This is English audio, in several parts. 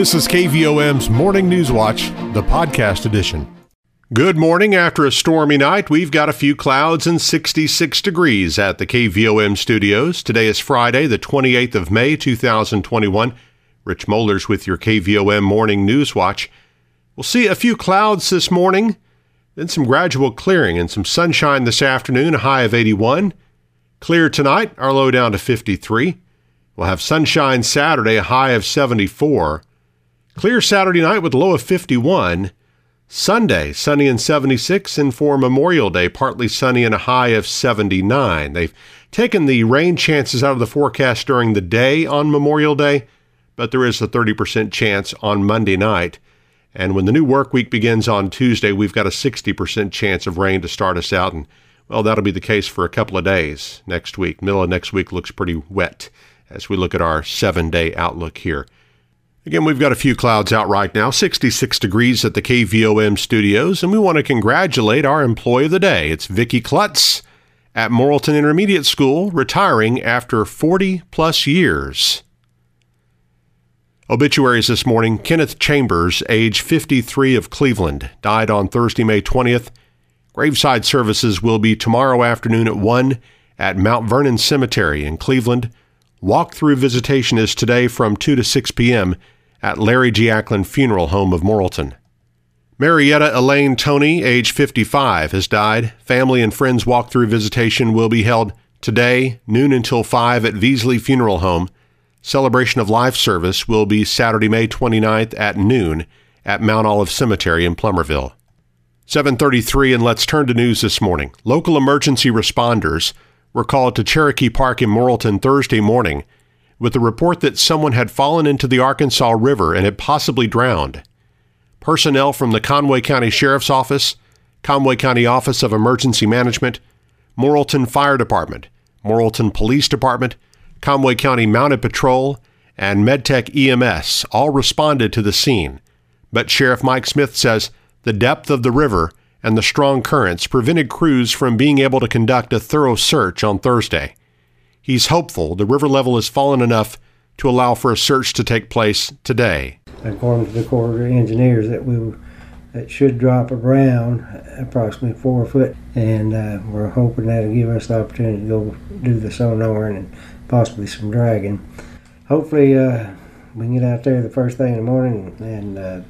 This is KVOM's Morning News Watch, the podcast edition. Good morning. After a stormy night, we've got a few clouds and 66 degrees at the KVOM studios. Today is Friday, the 28th of May, 2021. Rich Mollers with your KVOM Morning News Watch. We'll see a few clouds this morning, then some gradual clearing and some sunshine this afternoon, a high of 81. Clear tonight, our low down to 53. We'll have sunshine Saturday, a high of 74. Clear Saturday night with a low of 51. Sunday, sunny and 76, and for Memorial Day, partly sunny and a high of 79. They've taken the rain chances out of the forecast during the day on Memorial Day, but there is a 30% chance on Monday night. And when the new work week begins on Tuesday, we've got a 60% chance of rain to start us out. And, well, that'll be the case for a couple of days next week. Middle of next week looks pretty wet as we look at our seven day outlook here. Again, we've got a few clouds out right now, 66 degrees at the KVOM studios, and we want to congratulate our employee of the day. It's Vicki Klutz at Morrilton Intermediate School, retiring after 40 plus years. Obituaries this morning Kenneth Chambers, age 53 of Cleveland, died on Thursday, May 20th. Graveside services will be tomorrow afternoon at 1 at Mount Vernon Cemetery in Cleveland. Walk-through visitation is today from 2 to 6 p.m. at Larry G. Ackland Funeral Home of Morrilton. Marietta Elaine Tony, age 55, has died. Family and friends walk-through visitation will be held today, noon until 5 at Veasley Funeral Home. Celebration of Life service will be Saturday, May 29th at noon at Mount Olive Cemetery in Plumerville. 733 and let's turn to news this morning. Local emergency responders were called to Cherokee Park in Morrilton Thursday morning with the report that someone had fallen into the Arkansas River and had possibly drowned. Personnel from the Conway County Sheriff's Office, Conway County Office of Emergency Management, Morrilton Fire Department, Morrilton Police Department, Conway County Mounted Patrol, and MedTech EMS all responded to the scene. But Sheriff Mike Smith says the depth of the river and the strong currents prevented crews from being able to conduct a thorough search on Thursday. He's hopeful the river level has fallen enough to allow for a search to take place today. According to the Corps of Engineers, that we that should drop around approximately four foot, and uh, we're hoping that'll give us the opportunity to go do the sonar and possibly some dragging. Hopefully, uh, we can get out there the first thing in the morning and uh,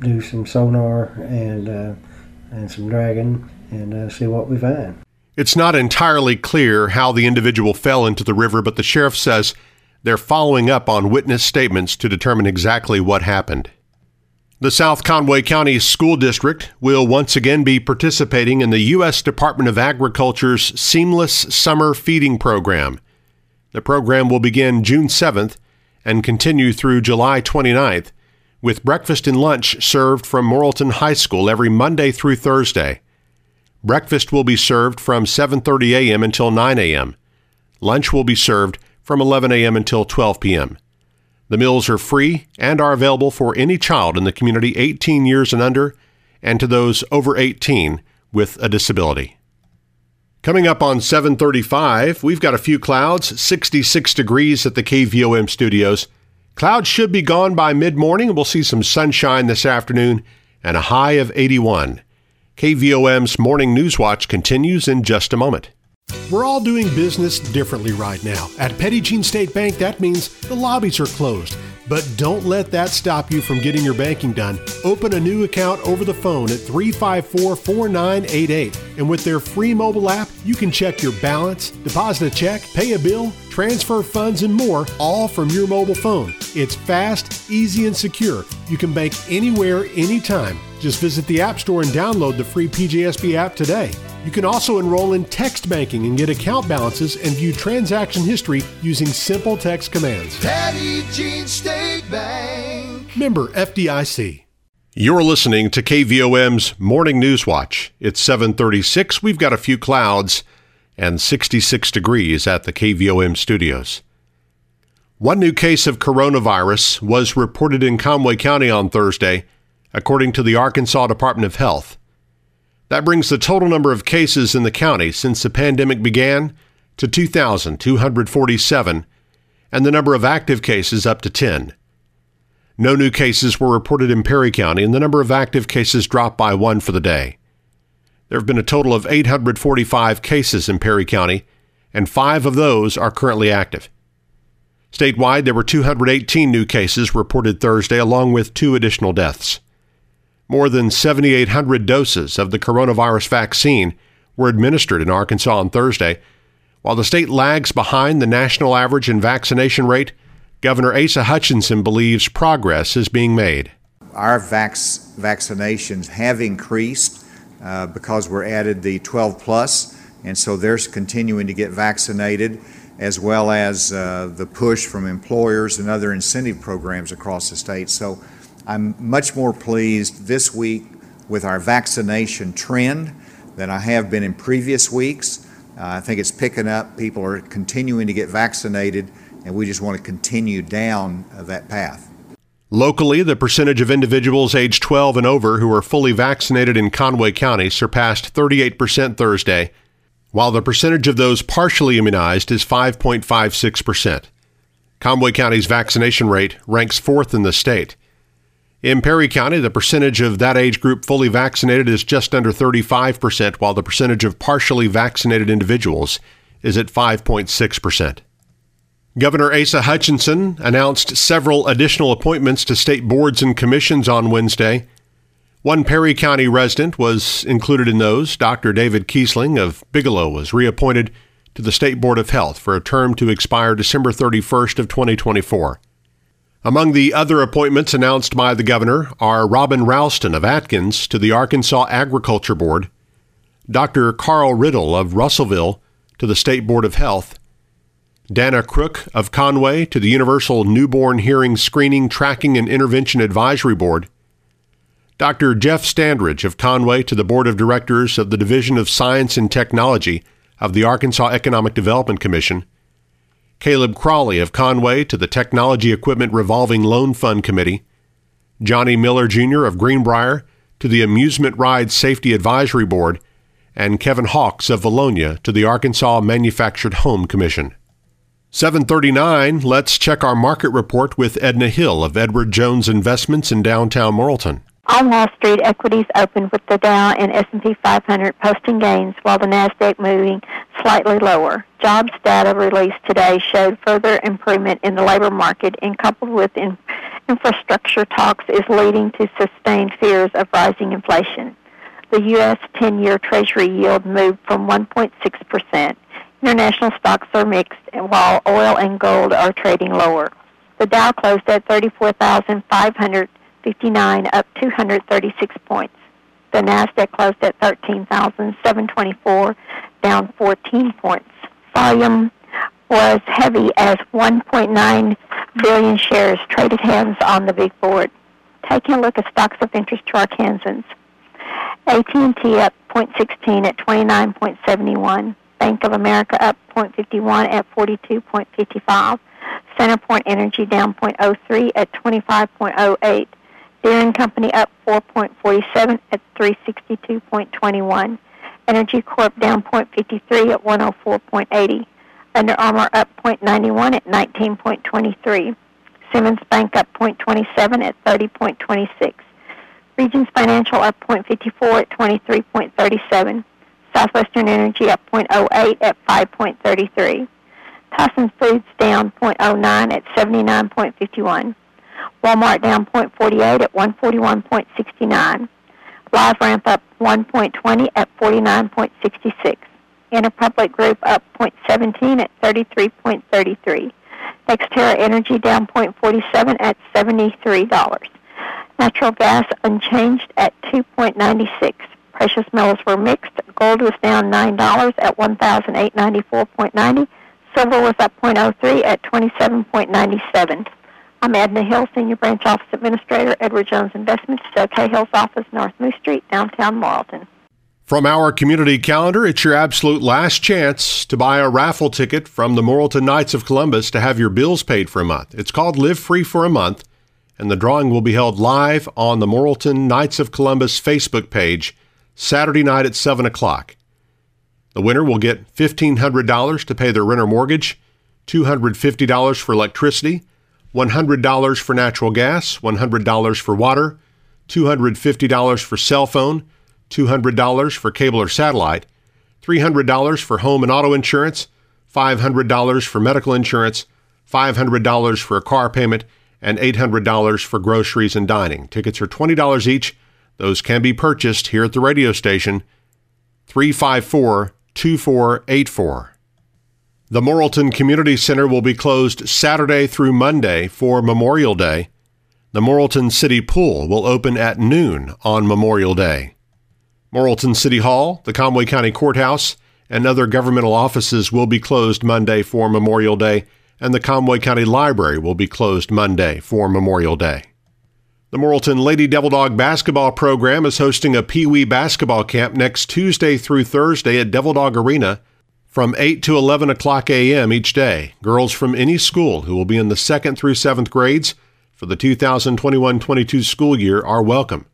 do some sonar and uh, and some dragon and uh, see what we find. It's not entirely clear how the individual fell into the river, but the sheriff says they're following up on witness statements to determine exactly what happened. The South Conway County School District will once again be participating in the U.S. Department of Agriculture's Seamless Summer Feeding Program. The program will begin June 7th and continue through July 29th with breakfast and lunch served from Morrilton High School every Monday through Thursday. Breakfast will be served from 7:30 a.m. until 9 a.m. Lunch will be served from 11 a.m. until 12 p.m. The meals are free and are available for any child in the community 18 years and under and to those over 18 with a disability. Coming up on 735, we've got a few clouds, 66 degrees at the KVOM studios. Clouds should be gone by mid morning. We'll see some sunshine this afternoon and a high of 81. KVOM's Morning News Watch continues in just a moment. We're all doing business differently right now. At Petit Jean State Bank, that means the lobbies are closed. But don't let that stop you from getting your banking done. Open a new account over the phone at 354 4988. And with their free mobile app, you can check your balance, deposit a check, pay a bill, transfer funds, and more, all from your mobile phone. It's fast, easy, and secure. You can bank anywhere, anytime. Just visit the App Store and download the free PJSB app today. You can also enroll in text banking and get account balances and view transaction history using simple text commands. Petit Jean State Bank. Member FDIC. You're listening to KVOM's Morning News Watch. It's 736. We've got a few clouds and 66 degrees at the KVOM studios. One new case of coronavirus was reported in Conway County on Thursday, according to the Arkansas Department of Health. That brings the total number of cases in the county since the pandemic began to 2,247, and the number of active cases up to 10. No new cases were reported in Perry County, and the number of active cases dropped by one for the day. There have been a total of 845 cases in Perry County, and five of those are currently active. Statewide, there were 218 new cases reported Thursday, along with two additional deaths. More than 7,800 doses of the coronavirus vaccine were administered in Arkansas on Thursday. While the state lags behind the national average in vaccination rate, Governor Asa Hutchinson believes progress is being made. Our vac- vaccinations have increased because we're added the 12 plus, and so they're continuing to get vaccinated, as well as uh, the push from employers and other incentive programs across the state. So I'm much more pleased this week with our vaccination trend than I have been in previous weeks. Uh, I think it's picking up. People are continuing to get vaccinated and we just want to continue down uh, that path. Locally, the percentage of individuals aged 12 and over who are fully vaccinated in Conway County surpassed 38% Thursday, while the percentage of those partially immunized is 5.56%. Conway County's vaccination rate ranks fourth in the state. In Perry County, the percentage of that age group fully vaccinated is just under 35%, while the percentage of partially vaccinated individuals is at 5.6%. Governor Asa Hutchinson announced several additional appointments to state boards and commissions on Wednesday. One Perry County resident was included in those. Dr. David Kiesling of Bigelow was reappointed to the State Board of Health for a term to expire December 31st of 2024. Among the other appointments announced by the governor are Robin Ralston of Atkins to the Arkansas Agriculture Board, Dr. Carl Riddle of Russellville to the State Board of Health, Dana Crook of Conway to the Universal Newborn Hearing Screening, Tracking, and Intervention Advisory Board, Dr. Jeff Standridge of Conway to the Board of Directors of the Division of Science and Technology of the Arkansas Economic Development Commission, Caleb Crawley of Conway to the Technology Equipment Revolving Loan Fund Committee, Johnny Miller Jr. of Greenbrier to the Amusement Ride Safety Advisory Board, and Kevin Hawks of Vilonia to the Arkansas Manufactured Home Commission. 739, let's check our market report with Edna Hill of Edward Jones Investments in downtown Morrilton. On Wall Street, equities opened with the Dow and S&P 500 posting gains while the Nasdaq moving slightly lower. Jobs data released today showed further improvement in the labor market and coupled with in- infrastructure talks is leading to sustained fears of rising inflation. The U.S. 10-year Treasury yield moved from 1.6% International stocks are mixed, while oil and gold are trading lower. The Dow closed at 34,559, up 236 points. The Nasdaq closed at 13,724, down 14 points. Volume was heavy as 1.9 billion shares traded hands on the big board. Taking a look at stocks of interest to Arkansans. AT&T up 0.16 at 29.71. Bank of America up 0.51 at 42.55. CenterPoint Energy down 0.03 at 25.08. Deere Company up 4.47 at 362.21. Entergy Corp down 0.53 at 104.80. Under Armour up 0.91 at 19.23. Simmons Bank up 0.27 at 30.26. Regions Financial up 0.54 at 23.37. Southwestern Energy up 0.08 at 5.33. Tyson Foods down 0.09 at 79.51. Walmart down 0.48 at 141.69. LiveRamp up 1.20 at 49.66. Interpublic Group up 0.17 at 33.33. NextEra Energy down 0.47 at $73. Natural gas unchanged at 2.96. Precious metals were mixed. Gold was down $9 at 1,894.90. Silver was up 0.03 at 27.97. I'm Edna Hill, Senior Branch Office Administrator, Edward Jones Investments, Joe Cahill's office, North Moose Street, downtown Morrilton. From our community calendar, it's your absolute last chance to buy a raffle ticket from the Morrilton Knights of Columbus to have your bills paid for a month. It's called Live Free for a Month, and the drawing will be held live on the Morrilton Knights of Columbus Facebook page Saturday night at 7 o'clock. The winner will get $1,500 to pay their rent or mortgage, $250 for electricity, $100 for natural gas, $100 for water, $250 for cell phone, $200 for cable or satellite, $300 for home and auto insurance, $500 for medical insurance, $500 for a car payment, and $800 for groceries and dining. Tickets are $20 each. Those can be purchased here at the radio station. 354 2484. The Morrilton Community Center will be closed Saturday through Monday for Memorial Day. The Morrilton City Pool will open at noon on Memorial Day. Morrilton City Hall, the Conway County Courthouse, and other governmental offices will be closed Monday for Memorial Day, and the Conway County Library will be closed Monday for Memorial Day. The Morrilton Lady Devil Dog basketball program is hosting a Pee Wee basketball camp next Tuesday through Thursday at Devil Dog Arena from 8 to 11 o'clock a.m. each day. Girls from any school who will be in the second through seventh grades for the 2021 22 school year are welcome.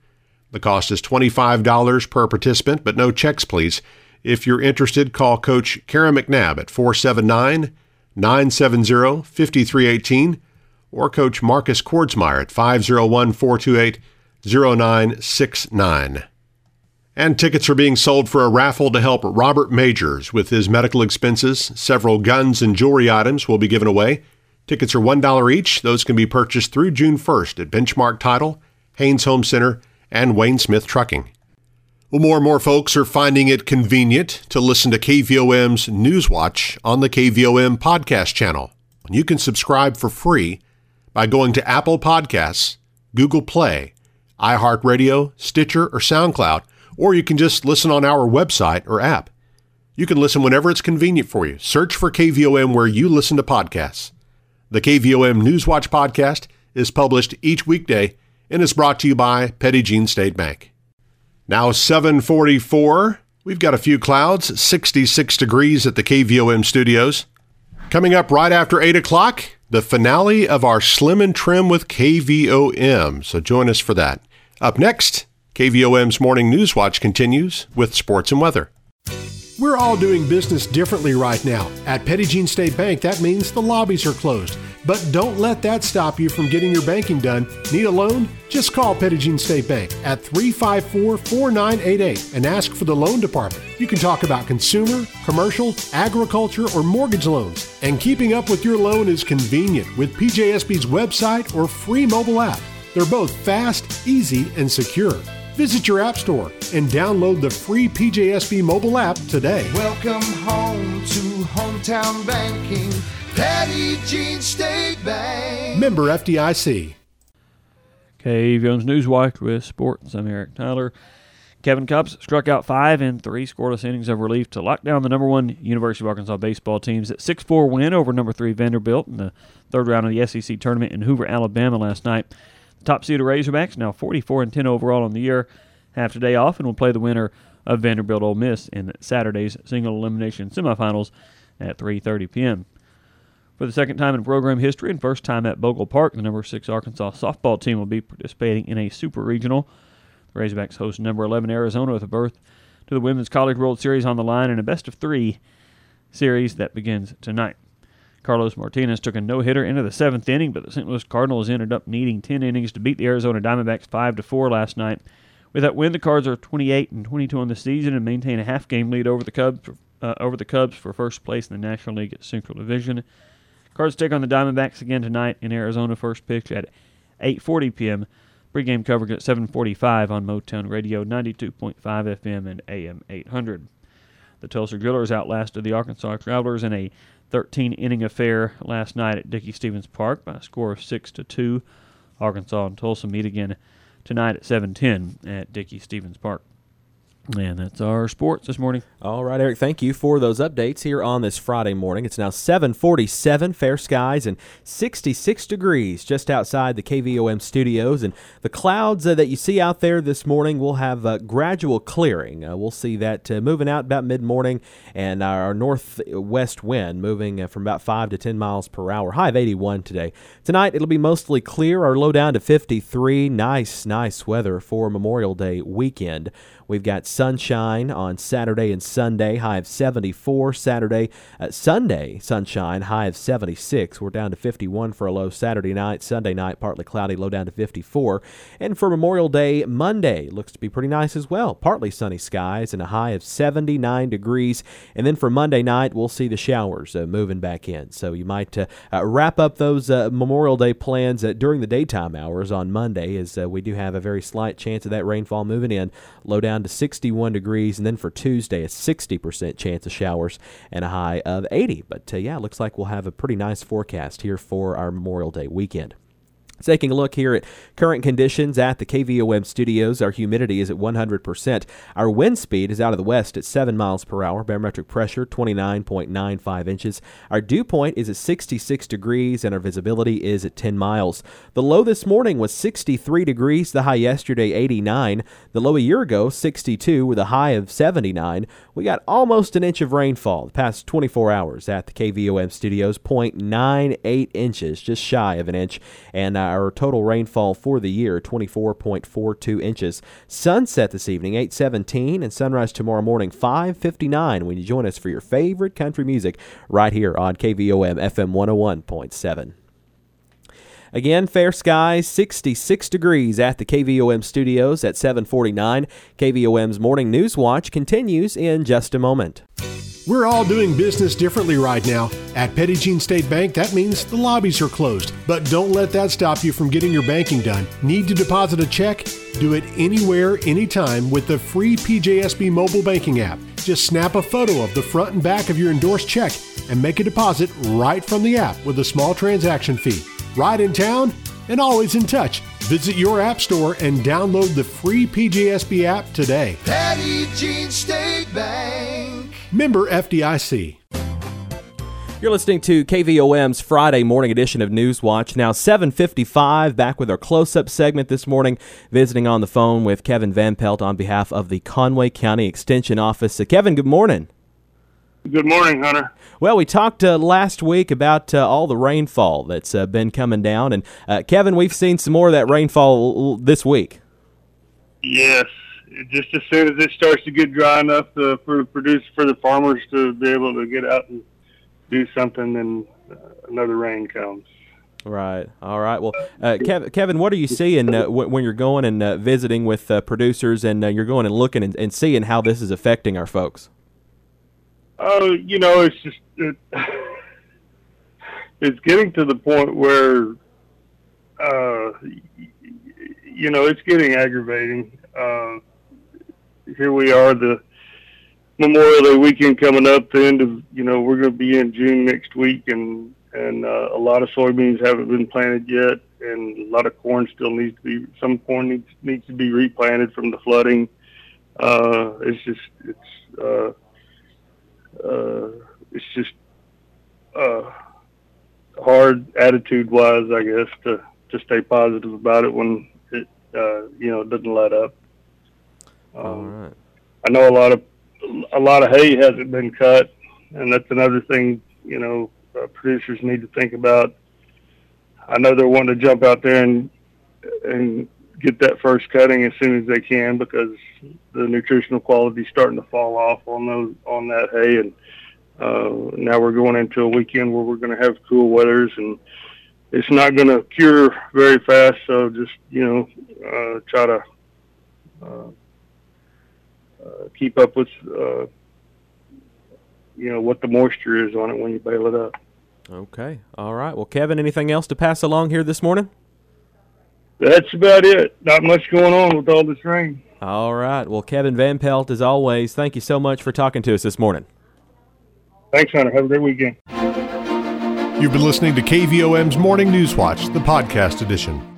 The cost is $25 per participant, but no checks, please. If you're interested, call Coach Kara McNabb at 479 970 5318 or Coach Marcus Kordsmeyer at 501 428 0969. And tickets are being sold for a raffle to help Robert Majors with his medical expenses. Several guns and jewelry items will be given away. Tickets are $1 each. Those can be purchased through June 1st at Benchmark Title, Haynes Home Center, and Wayne Smith Trucking. Well, more and more folks are finding it convenient to listen to KVOM's Newswatch on the KVOM podcast channel. You can subscribe for free by going to Apple Podcasts, Google Play, iHeartRadio, Stitcher, or SoundCloud, or you can just listen on our website or app. You can listen whenever it's convenient for you. Search for KVOM where you listen to podcasts. The KVOM Newswatch podcast is published each weekday and is brought to you by Petit Jean State Bank. Now 744. We've got a few clouds, 66 degrees at the KVOM studios. Coming up right after 8 o'clock, the finale of our Slim and Trim with KVOM. So join us for that. Up next, KVOM's Morning News Watch continues with sports and weather. We're all doing business differently right now. At Jean State Bank, that means the lobbies are closed. But don't let that stop you from getting your banking done. Need a loan? Just call Jean State Bank at 354 4988 and ask for the loan department. You can talk about consumer, commercial, agriculture, or mortgage loans. And keeping up with your loan is convenient with PJSB's website or free mobile app. They're both fast, easy, and secure. Visit your app store and download the free PJSB mobile app today. Welcome home to hometown banking. Petit Jean State Bank. Member FDIC. KVOM's Newswatch with sports. I'm Eric Tyler. Kevin Kopps struck out five in three scoreless innings of relief to lock down the number one University of Arkansas baseball team's 6 4 win over number three Vanderbilt in the third round of the SEC tournament in Hoover, Alabama last night. Top seeded Razorbacks, now 44 and 10 overall on the year, have today off and will play the winner of Vanderbilt Ole Miss in Saturday's single elimination semifinals at 3:30 p.m. For the second time in program history and first time at Bogle Park, the number six Arkansas softball team will be participating in a super regional. The Razorbacks host number 11 Arizona with a berth to the Women's College World Series on the line in a best of three series that begins tonight. Carlos Martinez took a no hitter into the seventh inning, but the St. Louis Cardinals ended up needing 10 innings to beat the Arizona Diamondbacks 5 to 4 last night. With that win, the Cards are 28 and 22 on the season and maintain a half game lead over the Cubs uh, over the Cubs for first place in the National League Central Division. Cards take on the Diamondbacks again tonight in Arizona. First pitch at 8:40 p.m. Pre-game coverage at 7:45 on Motown Radio 92.5 FM and AM 800. The Tulsa Drillers outlasted the Arkansas Travelers in a 13-inning affair last night at Dickey-Stephens Park by a score of six to two. Arkansas and Tulsa meet again tonight at 7:10 at Dickey-Stephens Park. And that's our sports this morning. All right, Eric, thank you for those updates here on this Friday morning. It's now 747, fair skies, and 66 degrees just outside the KVOM studios. And the clouds uh, that you see out there this morning will have gradual clearing. Uh, we'll see that uh, moving out about mid morning, and our northwest wind moving uh, from about 5 to 10 miles per hour. High of 81 today. Tonight, it'll be mostly clear, our low down to 53. Nice, nice weather for Memorial Day weekend. We've got sunshine on Saturday and Sunday, high of 74. Saturday, uh, Sunday, sunshine, high of 76. We're down to 51 for a low Saturday night. Sunday night, partly cloudy, low down to 54. And for Memorial Day, Monday, looks to be pretty nice as well. Partly sunny skies and a high of 79 degrees. And then for Monday night, we'll see the showers uh, moving back in. So you might uh, uh, wrap up those uh, Memorial Day plans during the daytime hours on Monday, as we do have a very slight chance of that rainfall moving in. Low down to 61 degrees. And then for Tuesday, a 60% chance of showers and a high of 80. But uh, yeah, looks like we'll have a pretty nice forecast here for our Memorial Day weekend. Taking a look here at current conditions at the KVOM studios, our humidity is at 100%. Our wind speed is out of the west at 7 miles per hour. Barometric pressure 29.95 inches. Our dew point is at 66 degrees and our visibility is at 10 miles. The low this morning was 63 degrees, the high yesterday 89. The low a year ago 62 with a high of 79. We got almost an inch of rainfall the past 24 hours at the KVOM studios, 0.98 inches, just shy of an inch. And uh, our total rainfall for the year 24.42 inches. Sunset this evening 8:17 and sunrise tomorrow morning 5:59 when you join us for your favorite country music right here on KVOM FM 101.7. Again, fair skies, 66 degrees at the KVOM studios at 749. KVOM's Morning News Watch continues in just a moment. We're all doing business differently right now. At Jean State Bank, that means the lobbies are closed. But don't let that stop you from getting your banking done. Need to deposit a check? Do it anywhere, anytime with the free PJSB mobile banking app. Just snap a photo of the front and back of your endorsed check and make a deposit right from the app with a small transaction fee. Right in town and always in touch. Visit your app store and download the free PJSB app today. Petit Jean State Bank. Member FDIC. You're listening to KVOM's Friday morning edition of Newswatch. Now 7:55, back with our close-up segment this morning. Visiting on the phone with Kevin Van Pelt on behalf of the Conway County Extension Office. Uh, Kevin, good morning. Good morning, Hunter. Well, we talked uh, last week about uh, all the rainfall that's uh, been coming down, and uh, Kevin, we've seen some more of that rainfall this week. Yes, just as soon as it starts to get dry enough to, for produce for the farmers to be able to get out and do something, then uh, another rain comes. Right. All right. Well, uh, Kevin, Kevin, what are you seeing uh, w- when you're going and uh, visiting with uh, producers, and uh, you're going and looking and, and, seeing how this is affecting our folks? Oh, you know, it's just it, it's getting to the point where, uh, you know, it's getting aggravating Uh, here we are, the Memorial Day weekend coming up. The end of you know we're going to be in June next week, and and uh, a lot of soybeans haven't been planted yet, and a lot of corn still needs to be. Some corn needs needs to be replanted from the flooding. Uh, it's just it's uh, uh, it's just uh, hard attitude wise, I guess, to to stay positive about it when it uh, you know doesn't let up. Um, All right. I know a lot of a lot of hay hasn't been cut, and that's another thing you know uh, producers need to think about. I know they're wanting to jump out there and and get that first cutting as soon as they can because the nutritional quality is starting to fall off on those on that hay, and uh, now we're going into a weekend where we're going to have cool weathers and it's not going to cure very fast. So just you know uh, try to uh, uh, keep up with uh, you know what the moisture is on it when you bale it up. Okay. All right. Well, Kevin, anything else to pass along here this morning? That's about it. Not much going on with all this rain. All right. Well, Kevin Van Pelt, as always, thank you so much for talking to us this morning. Thanks, Hunter. Have a great weekend. You've been listening to KVOM's Morning News Watch, the podcast edition.